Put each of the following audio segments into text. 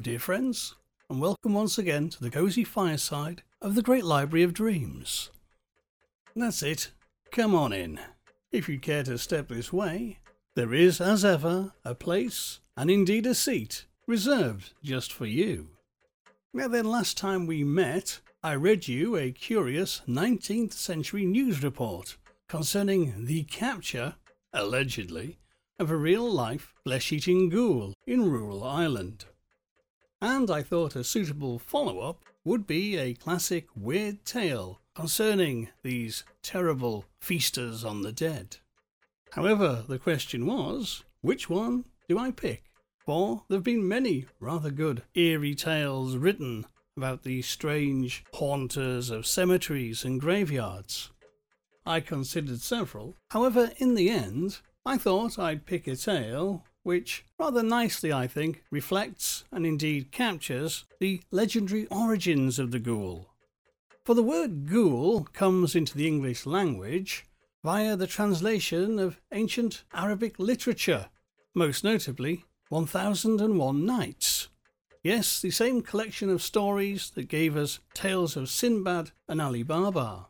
Dear friends, and welcome once again to the cosy fireside of the Great Library of Dreams. That's it, come on in. If you care to step this way, there is, as ever, a place, and indeed a seat, reserved just for you. Now then, last time we met, I read you a curious 19th century news report concerning the capture, allegedly, of a real life flesh eating ghoul in rural Ireland. And I thought a suitable follow up would be a classic weird tale concerning these terrible feasters on the dead. However, the question was which one do I pick? For there have been many rather good eerie tales written about these strange haunters of cemeteries and graveyards. I considered several. However, in the end, I thought I'd pick a tale which rather nicely, I think, reflects and indeed captures the legendary origins of the ghoul. For the word ghoul comes into the English language via the translation of ancient Arabic literature, most notably 1001 Nights. Yes, the same collection of stories that gave us tales of Sinbad and Ali Baba.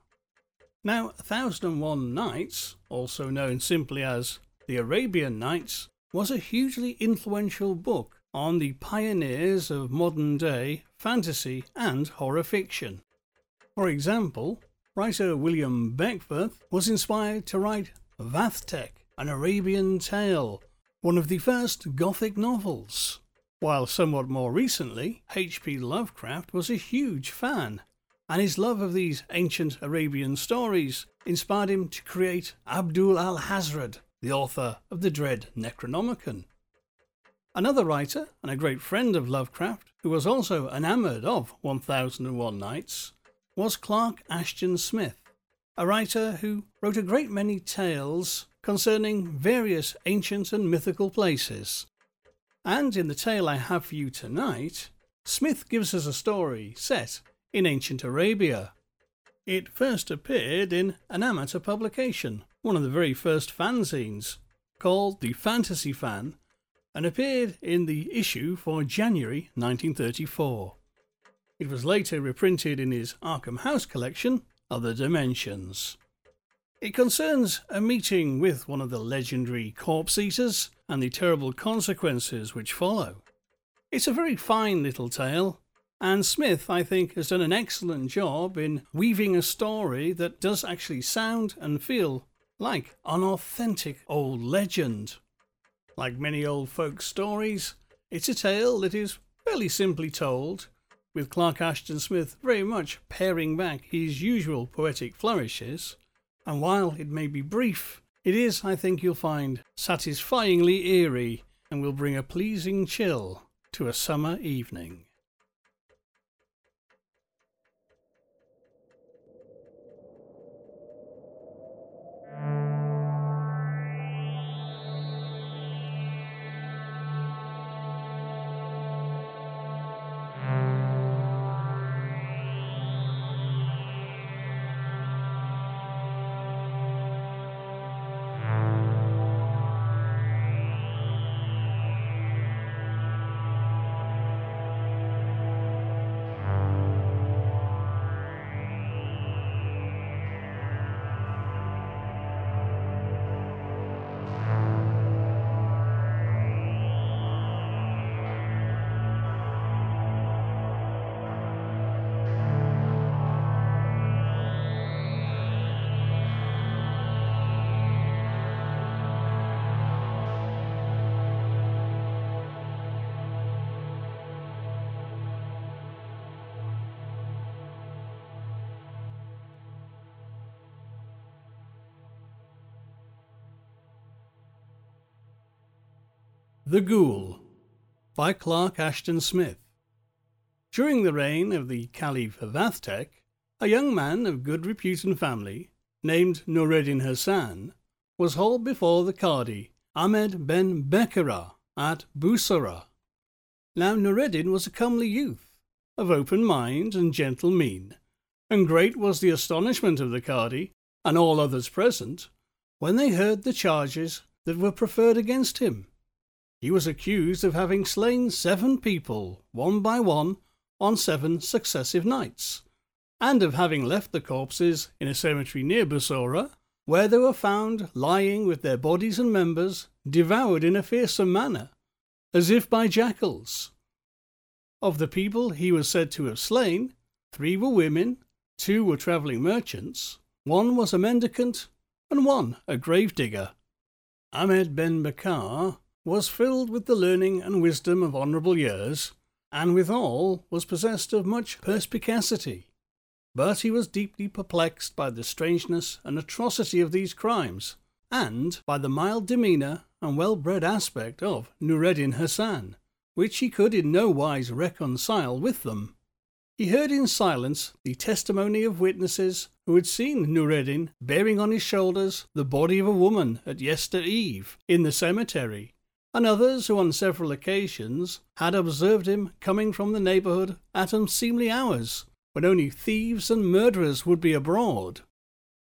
Now, 1001 Nights, also known simply as the Arabian Nights, was a hugely influential book on the pioneers of modern day fantasy and horror fiction. For example, writer William Beckford was inspired to write Vathek, an Arabian tale, one of the first Gothic novels, while somewhat more recently, H.P. Lovecraft was a huge fan, and his love of these ancient Arabian stories inspired him to create Abdul Alhazred, the author of the dread Necronomicon. Another writer and a great friend of Lovecraft, who was also enamoured of 1001 Nights, was Clark Ashton Smith, a writer who wrote a great many tales concerning various ancient and mythical places. And in the tale I have for you tonight, Smith gives us a story set in ancient Arabia. It first appeared in an amateur publication one of the very first fanzines, called The Fantasy Fan, and appeared in the issue for January 1934. It was later reprinted in his Arkham House collection, Other Dimensions. It concerns a meeting with one of the legendary corpse eaters and the terrible consequences which follow. It's a very fine little tale, and Smith, I think, has done an excellent job in weaving a story that does actually sound and feel like an authentic old legend. Like many old folk stories, it's a tale that is fairly simply told, with Clark Ashton Smith very much paring back his usual poetic flourishes, and while it may be brief, it is, I think you'll find, satisfyingly eerie and will bring a pleasing chill to a summer evening. The Ghoul by Clark Ashton Smith. During the reign of the Caliph Vathek, a young man of good repute and family, named Noureddin Hassan, was hauled before the Qadi, Ahmed ben Becar, at Bussorah. Now Noureddin was a comely youth, of open mind and gentle mien, and great was the astonishment of the Qadi, and all others present, when they heard the charges that were preferred against him. He was accused of having slain seven people, one by one, on seven successive nights, and of having left the corpses in a cemetery near Bussorah, where they were found lying with their bodies and members devoured in a fearsome manner, as if by jackals. Of the people he was said to have slain, three were women, two were travelling merchants, one was a mendicant, and one a gravedigger. Ahmed ben Becar was filled with the learning and wisdom of honourable years, and withal was possessed of much perspicacity. But he was deeply perplexed by the strangeness and atrocity of these crimes, and by the mild demeanour and well bred aspect of Noureddin Hassan, which he could in no wise reconcile with them. He heard in silence the testimony of witnesses who had seen Noureddin bearing on his shoulders the body of a woman at yester eve in the cemetery, and others who on several occasions had observed him coming from the neighbourhood at unseemly hours, when only thieves and murderers would be abroad.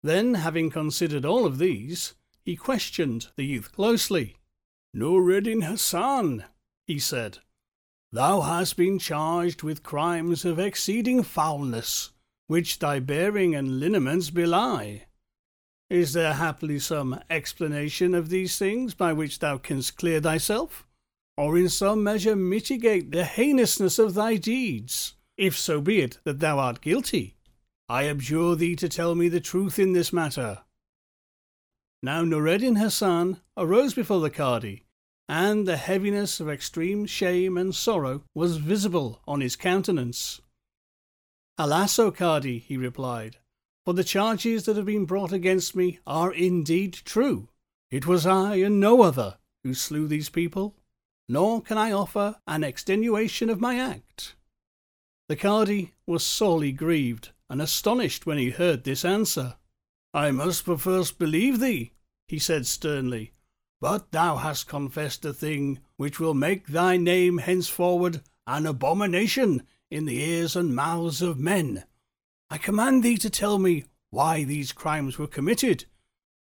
Then, having considered all of these, he questioned the youth closely. Noureddin Hassan, he said, thou hast been charged with crimes of exceeding foulness, which thy bearing and lineaments belie. Is there haply some explanation of these things by which thou canst clear thyself, or in some measure mitigate the heinousness of thy deeds, if so be it that thou art guilty? I abjure thee to tell me the truth in this matter. Now Noureddin Hassan arose before the Cadi, and the heaviness of extreme shame and sorrow was visible on his countenance. Alas, O Cadi, he replied, for the charges that have been brought against me are indeed true. It was I and no other who slew these people, nor can I offer an extenuation of my act. The Cadi was sorely grieved and astonished when he heard this answer. I must first believe thee, he said sternly, but thou hast confessed a thing which will make thy name henceforward an abomination in the ears and mouths of men. I command thee to tell me why these crimes were committed,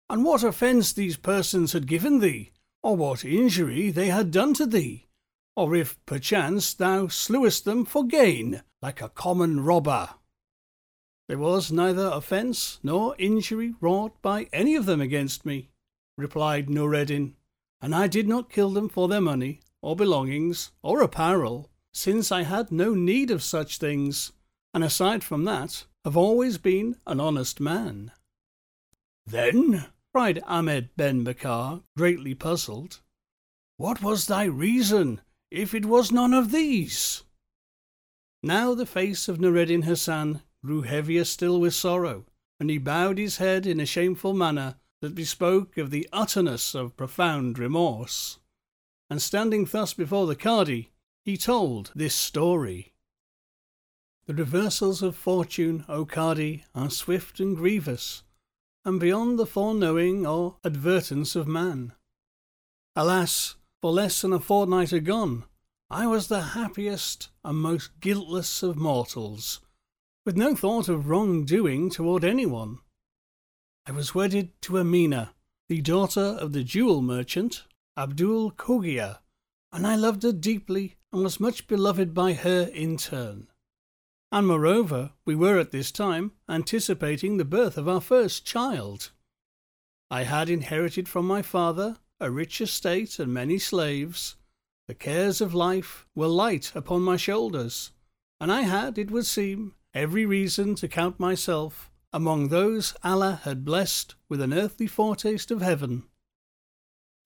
and what offence these persons had given thee, or what injury they had done to thee, or if perchance thou slewest them for gain, like a common robber. There was neither offence nor injury wrought by any of them against me, replied Noureddin, and I did not kill them for their money, or belongings, or apparel, since I had no need of such things, and aside from that, have always been an honest man. Then, cried Ahmed ben Becar, greatly puzzled, what was thy reason, if it was none of these? Now the face of Noureddin Hassan grew heavier still with sorrow, and he bowed his head in a shameful manner that bespoke of the utterness of profound remorse. And standing thus before the Cadi, he told this story. The reversals of fortune, O Cadi, are swift and grievous, and beyond the foreknowing or advertence of man. Alas, for less than a fortnight agone, I was the happiest and most guiltless of mortals, with no thought of wrong doing toward anyone. I was wedded to Amina, the daughter of the jewel merchant Abdul Kogia, and I loved her deeply and was much beloved by her in turn. And moreover, we were at this time anticipating the birth of our first child. I had inherited from my father a rich estate and many slaves. The cares of life were light upon my shoulders, and I had, it would seem, every reason to count myself among those Allah had blessed with an earthly foretaste of heaven.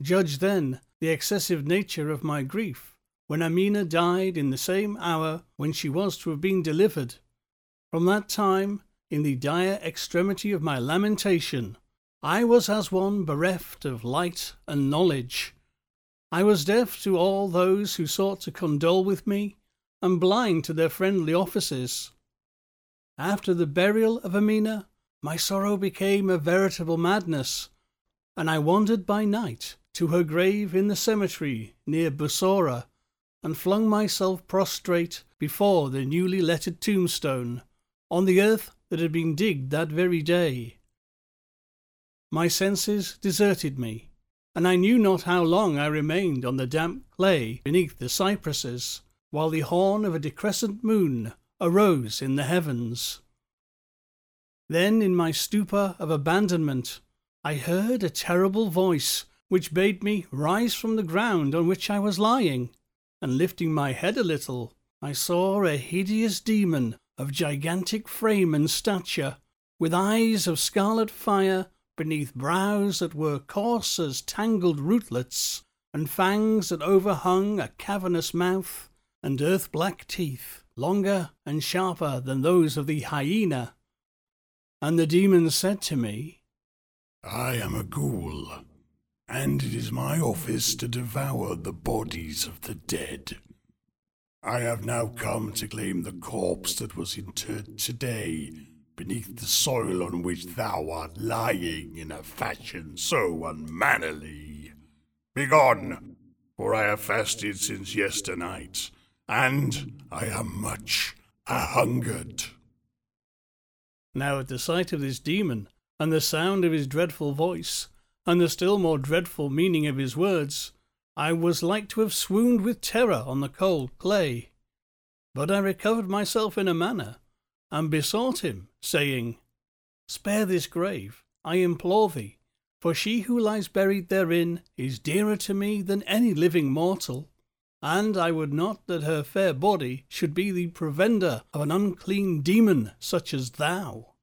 Judge then the excessive nature of my grief when Amina died in the same hour when she was to have been delivered. From that time, in the dire extremity of my lamentation, I was as one bereft of light and knowledge. I was deaf to all those who sought to condole with me, and blind to their friendly offices. After the burial of Amina, my sorrow became a veritable madness, and I wandered by night to her grave in the cemetery near Bussorah, and flung myself prostrate before the newly lettered tombstone on the earth that had been digged that very day. My senses deserted me, and I knew not how long I remained on the damp clay beneath the cypresses, while the horn of a decrescent moon arose in the heavens. Then, in my stupor of abandonment, I heard a terrible voice which bade me rise from the ground on which I was lying, and lifting my head a little, I saw a hideous demon of gigantic frame and stature, with eyes of scarlet fire beneath brows that were coarse as tangled rootlets, and fangs that overhung a cavernous mouth, and earth black teeth, longer and sharper than those of the hyena. And the demon said to me, I am a ghoul, and it is my office to devour the bodies of the dead. I have now come to claim the corpse that was interred today beneath the soil on which thou art lying in a fashion so unmannerly. Begone, for I have fasted since yesternight, and I am much a hungered. Now, at the sight of this demon, and the sound of his dreadful voice, and the still more dreadful meaning of his words, I was like to have swooned with terror on the cold clay. But I recovered myself in a manner, and besought him, saying, Spare this grave, I implore thee, for she who lies buried therein is dearer to me than any living mortal, and I would not that her fair body should be the provender of an unclean demon such as thou.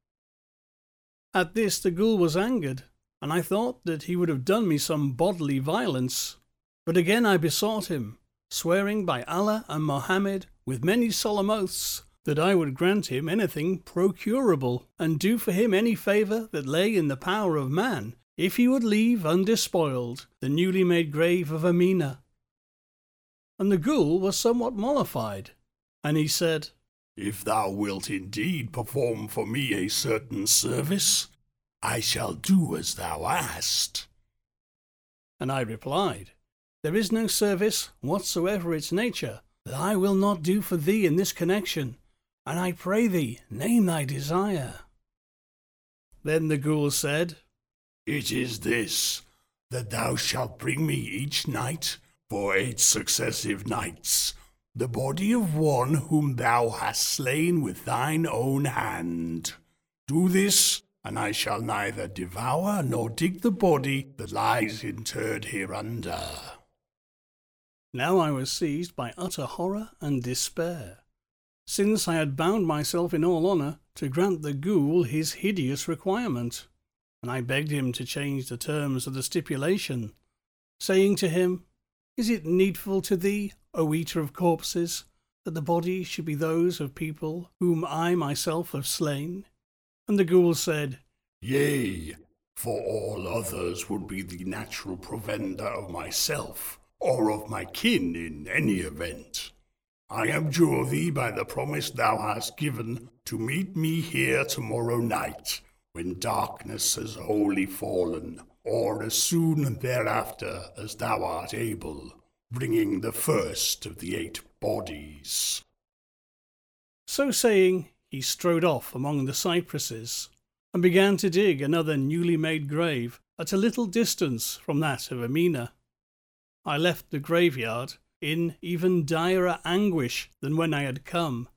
At this the ghoul was angered, and I thought that he would have done me some bodily violence. But again I besought him, swearing by Allah and Mohammed with many solemn oaths that I would grant him anything procurable, and do for him any favour that lay in the power of man, if he would leave undespoiled the newly made grave of Amina. And the ghoul was somewhat mollified, and he said, If thou wilt indeed perform for me a certain service, I shall do as thou asked. And I replied, There is no service, whatsoever its nature, that I will not do for thee in this connection, and I pray thee, name thy desire. Then the ghoul said, It is this, that thou shalt bring me each night, for eight successive nights, the body of one whom thou hast slain with thine own hand. Do this, and I shall neither devour nor dig the body that lies interred hereunder. Now I was seized by utter horror and despair since I had bound myself in all honour to grant the ghoul his hideous requirement, and I begged him to change the terms of the stipulation, saying to him, Is it needful to thee, O eater of corpses, that the bodies should be those of people whom I myself have slain? And the ghoul said, Yea, for all others would be the natural provender of myself, or of my kin in any event. I abjure thee by the promise thou hast given to meet me here tomorrow night, when darkness has wholly fallen, or as soon thereafter as thou art able, bringing the first of the eight bodies. So saying, he strode off among the cypresses, and began to dig another newly made grave at a little distance from that of Amina. I left the graveyard in even direr anguish than when I had come,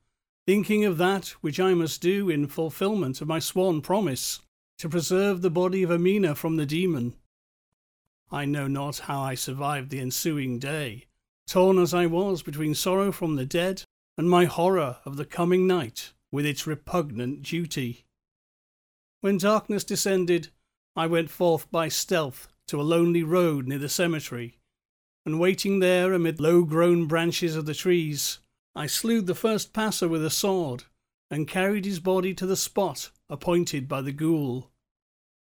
thinking of that which I must do in fulfilment of my sworn promise to preserve the body of Amina from the demon. I know not how I survived the ensuing day, torn as I was between sorrow from the dead and my horror of the coming night with its repugnant duty. When darkness descended, I went forth by stealth to a lonely road near the cemetery and waiting there amid low grown branches of the trees, I slew the first passer with a sword, and carried his body to the spot appointed by the ghoul.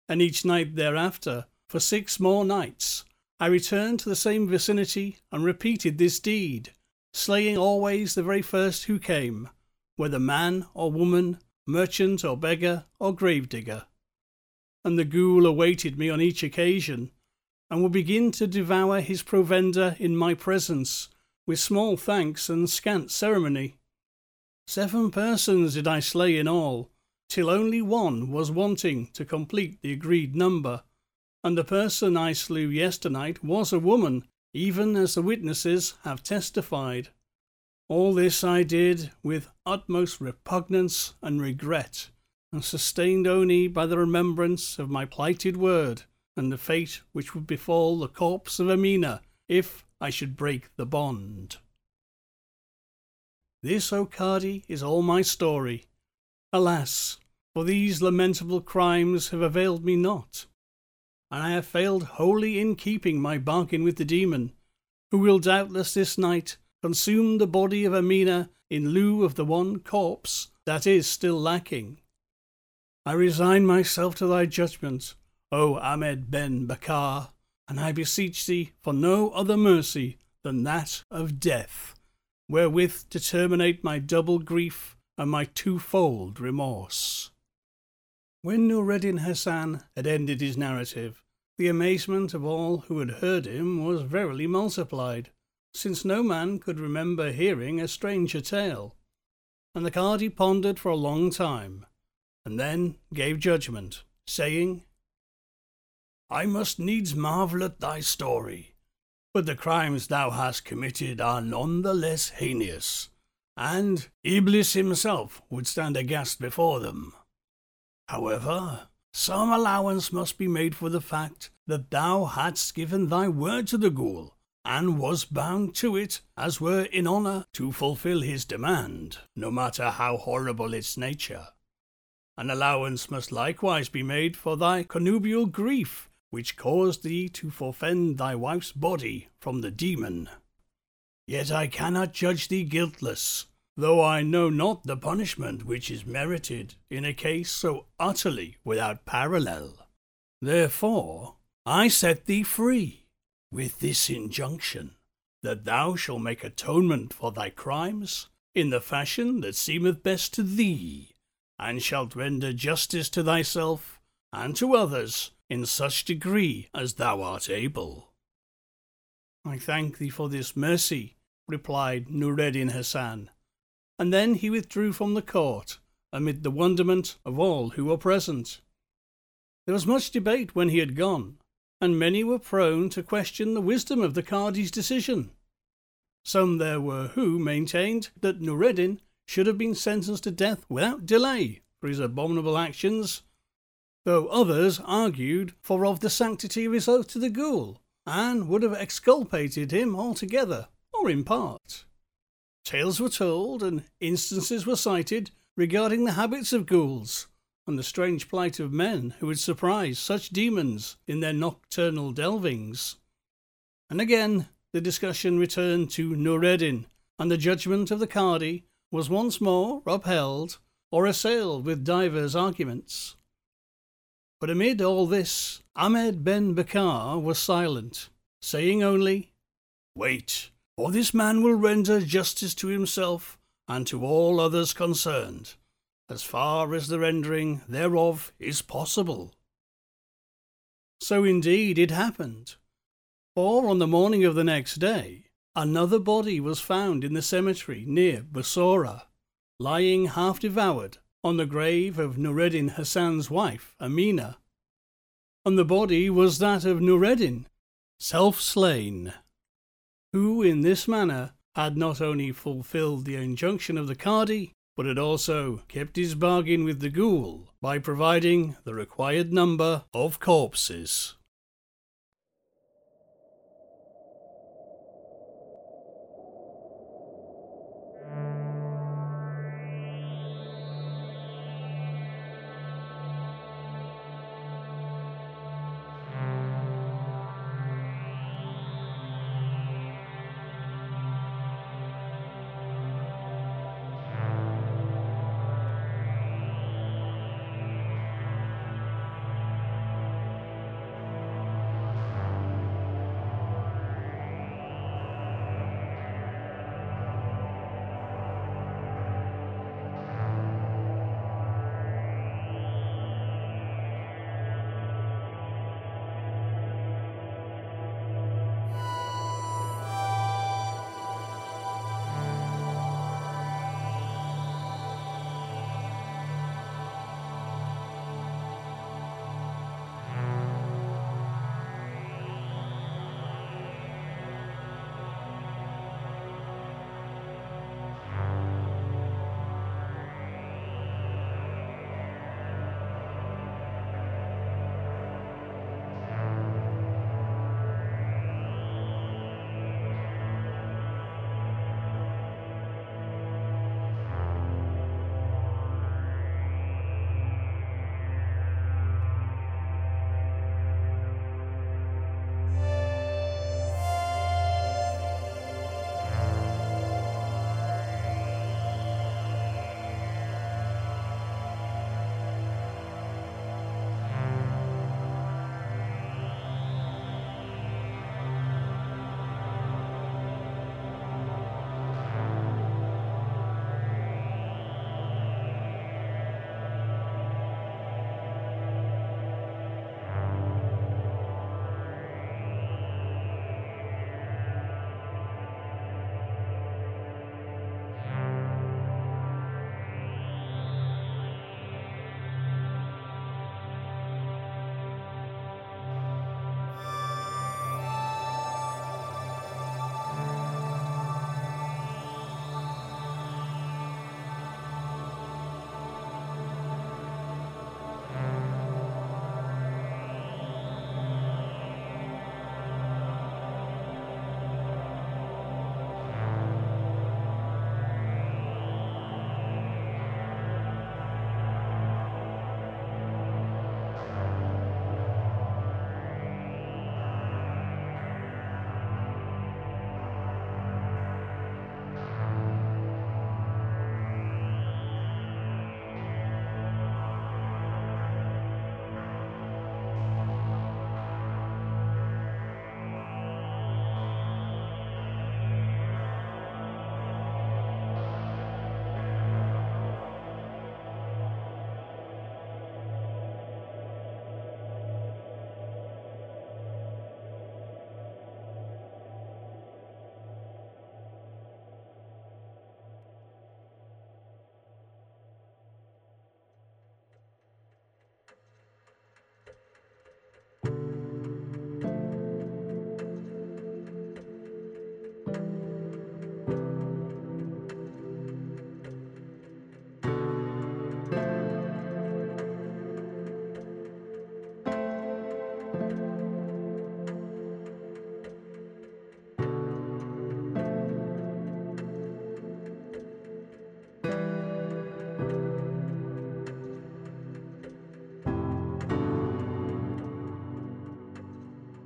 And each night thereafter, for six more nights, I returned to the same vicinity and repeated this deed, slaying always the very first who came, whether man or woman, merchant or beggar or gravedigger. And the ghoul awaited me on each occasion, and would begin to devour his provender in my presence, with small thanks and scant ceremony. Seven persons did I slay in all, till only one was wanting to complete the agreed number, and the person I slew yesternight was a woman, even as the witnesses have testified. All this I did with utmost repugnance and regret, and sustained only by the remembrance of my plighted word and the fate which would befall the corpse of Amina if I should break the bond. This, O Cadi, is all my story. Alas, for these lamentable crimes have availed me not, and I have failed wholly in keeping my bargain with the demon, who will doubtless this night consume the body of Amina in lieu of the one corpse that is still lacking. I resign myself to thy judgment, O Ahmed ben Becar, and I beseech thee for no other mercy than that of death, wherewith to terminate my double grief and my twofold remorse. When Noureddin Hassan had ended his narrative, the amazement of all who had heard him was verily multiplied, since no man could remember hearing a stranger tale. And the Cadi pondered for a long time, and then gave judgment, saying, I must needs marvel at thy story, but the crimes thou hast committed are none the less heinous, and Iblis himself would stand aghast before them. However, some allowance must be made for the fact that thou hadst given thy word to the ghoul, and was bound to it, as were in honour, to fulfil his demand, no matter how horrible its nature. An allowance must likewise be made for thy connubial grief, which caused thee to forfend thy wife's body from the demon. Yet I cannot judge thee guiltless, though I know not the punishment which is merited in a case so utterly without parallel. Therefore, I set thee free, with this injunction, that thou shalt make atonement for thy crimes in the fashion that seemeth best to thee, and shalt render justice to thyself and to others in such degree as thou art able. I thank thee for this mercy, replied Noureddin Hassan, and then he withdrew from the court amid the wonderment of all who were present. There was much debate when he had gone, and many were prone to question the wisdom of the Cadi's decision. Some there were who maintained that Noureddin should have been sentenced to death without delay for his abominable actions, though others argued for of the sanctity of his oath to the ghoul, and would have exculpated him altogether, or in part. Tales were told and instances were cited regarding the habits of ghouls and the strange plight of men who would surprise such demons in their nocturnal delvings. And again the discussion returned to Noureddin, and the judgment of the Cadi was once more upheld or assailed with divers arguments. But amid all this, Ahmed ben Becar was silent, saying only, Wait, or this man will render justice to himself and to all others concerned, as far as the rendering thereof is possible. So indeed it happened, for on the morning of the next day, another body was found in the cemetery near Bussorah, lying half devoured on the grave of Noureddin Hassan's wife, Amina. And the body was that of Noureddin, self slain who in this manner had not only fulfilled the injunction of the Cadi, but had also kept his bargain with the ghoul by providing the required number of corpses.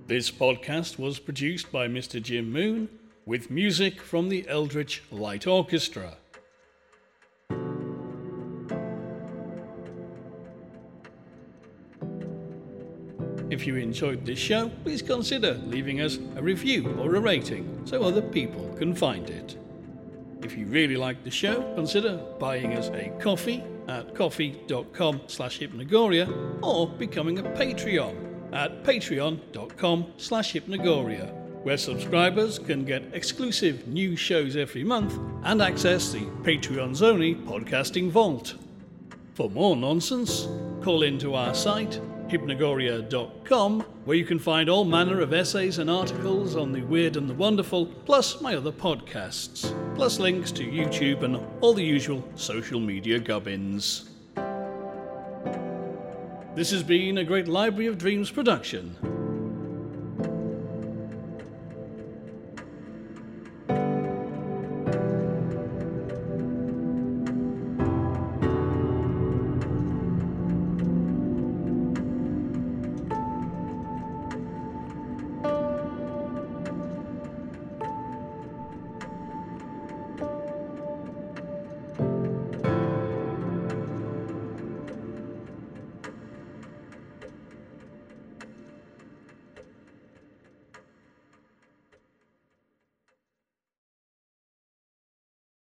This podcast was produced by Mr. Jim Moon with music from the Eldritch Light Orchestra. If you enjoyed this show, please consider leaving us a review or a rating so other people can find it. If you really like the show, consider buying us a coffee at ko-fi.com slash hypnogoria or becoming a Patreon at patreon.com slash hypnogoria, where subscribers can get exclusive new shows every month and access the Patreon's only podcasting vault. For more nonsense, call into our site hypnogoria.com, where you can find all manner of essays and articles on the weird and the wonderful, plus my other podcasts, plus links to YouTube and all the usual social media gubbins. This has been a Great Library of Dreams production.